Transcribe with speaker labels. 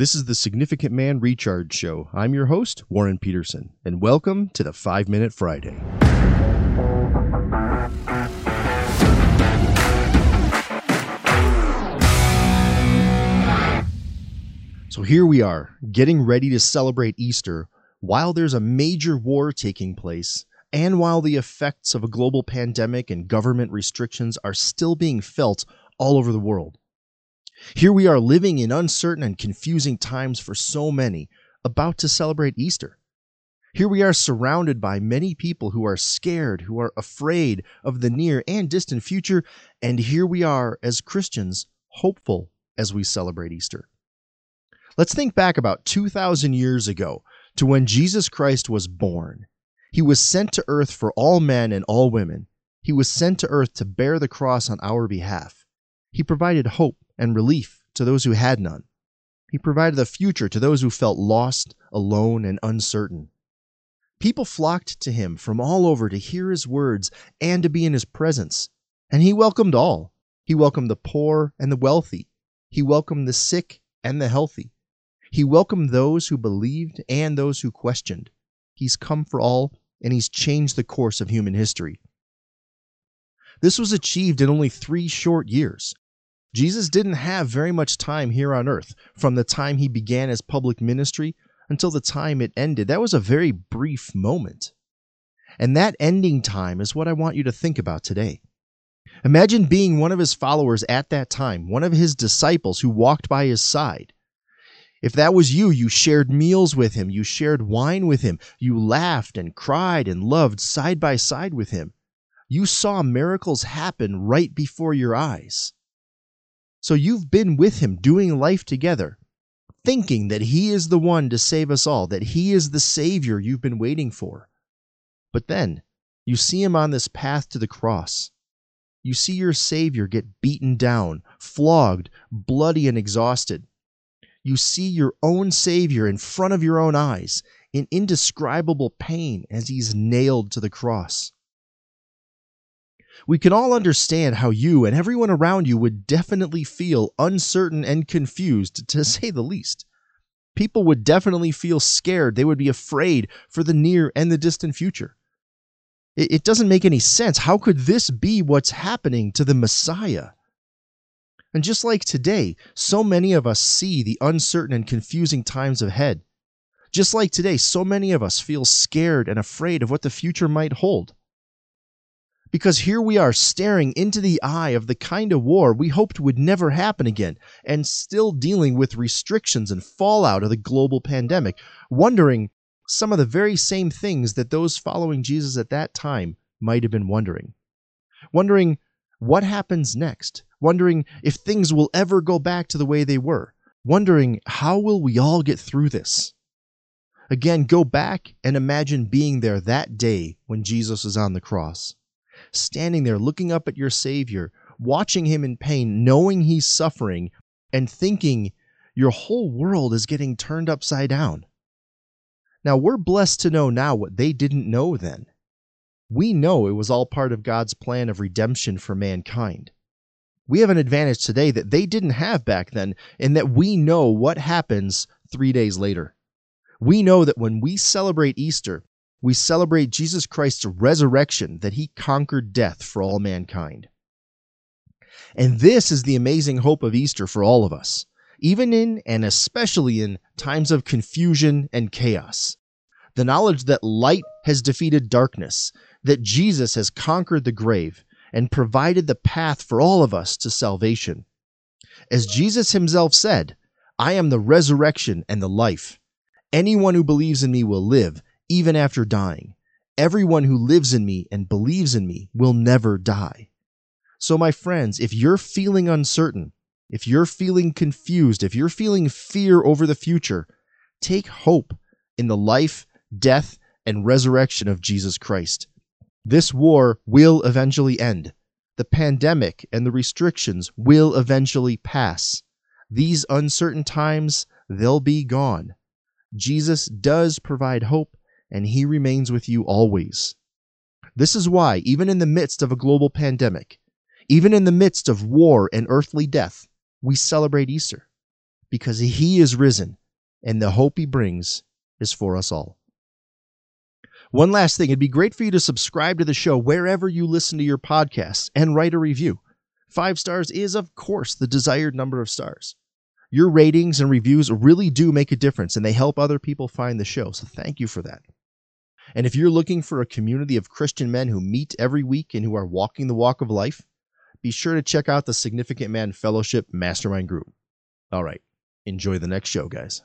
Speaker 1: This is the Significant Man Recharge Show. I'm your host, Warren Peterson, and welcome to the 5 Minute Friday. So here we are, getting ready to celebrate Easter while there's a major war taking place and while the effects of a global pandemic and government restrictions are still being felt all over the world. Here we are living in uncertain and confusing times for so many, about to celebrate Easter. Here we are surrounded by many people who are scared, who are afraid of the near and distant future, and here we are as Christians, hopeful as we celebrate Easter. Let's think back about 2,000 years ago to when Jesus Christ was born. He was sent to earth for all men and all women. He was sent to earth to bear the cross on our behalf. He provided hope and relief to those who had none. He provided a future to those who felt lost, alone, and uncertain. People flocked to him from all over to hear his words and to be in his presence. And he welcomed all. He welcomed the poor and the wealthy. He welcomed the sick and the healthy. He welcomed those who believed and those who questioned. He's come for all, and he's changed the course of human history. This was achieved in only three short years. Jesus didn't have very much time here on earth from the time he began his public ministry until the time it ended. That was a very brief moment. And that ending time is what I want you to think about today. Imagine being one of his followers at that time, one of his disciples who walked by his side. If that was you, you shared meals with him, you shared wine with him, you laughed and cried and loved side by side with him. You saw miracles happen right before your eyes. So you've been with him doing life together, thinking that he is the one to save us all, that he is the Savior you've been waiting for. But then you see him on this path to the cross. You see your Savior get beaten down, flogged, bloody, and exhausted you see your own Savior in front of your own eyes in indescribable pain as he's nailed to the cross. We can all understand how you and everyone around you would definitely feel uncertain and confused, to say the least. People would definitely feel scared. They would be afraid for the near and the distant future. It, doesn't make any sense. How could this be what's happening to the Messiah? And just like today, so many of us see the uncertain and confusing times ahead. Just like today, so many of us feel scared and afraid of what the future might hold. Because here we are staring into the eye of the kind of war we hoped would never happen again, and still dealing with restrictions and fallout of the global pandemic, wondering some of the very same things that those following Jesus at that time might have been wondering. Wondering what happens next? Wondering if things will ever go back to the way they were. Wondering how will we all get through this? Again, go back and imagine being there that day when Jesus was on the cross. Standing there looking up at your Savior, watching him in pain, knowing he's suffering, and thinking your whole world is getting turned upside down. Now, we're blessed to know now what they didn't know then we know it was all part of God's plan of redemption for mankind. We have an advantage today that they didn't have back then, in that we know what happens three days later. We know that when we celebrate Easter, we celebrate Jesus Christ's resurrection, that he conquered death for all mankind. And this is the amazing hope of Easter for all of us, even in and especially in times of confusion and chaos. The knowledge that light has defeated darkness, that Jesus has conquered the grave and provided the path for all of us to salvation. As Jesus himself said, I am the resurrection and the life. Anyone who believes in me will live, even after dying. Everyone who lives in me and believes in me will never die. So, my friends, if you're feeling uncertain, if you're feeling confused, if you're feeling fear over the future, take hope in the life, death, and resurrection of Jesus Christ. This war will eventually end. The pandemic and the restrictions will eventually pass. These uncertain times, they'll be gone. Jesus does provide hope, and he remains with you always. This is why, even in the midst of a global pandemic, even in the midst of war and earthly death, we celebrate Easter. because he is risen, and the hope he brings is for us all. One last thing, it'd be great for you to subscribe to the show wherever you listen to your podcasts and write a review. Five stars is, of course, the desired number of stars. Your ratings and reviews really do make a difference and they help other people find the show. So thank you for that. And if you're looking for a community of Christian men who meet every week and who are walking the walk of life, be sure to check out the Significant Man Fellowship Mastermind Group. All right, enjoy the next show, guys.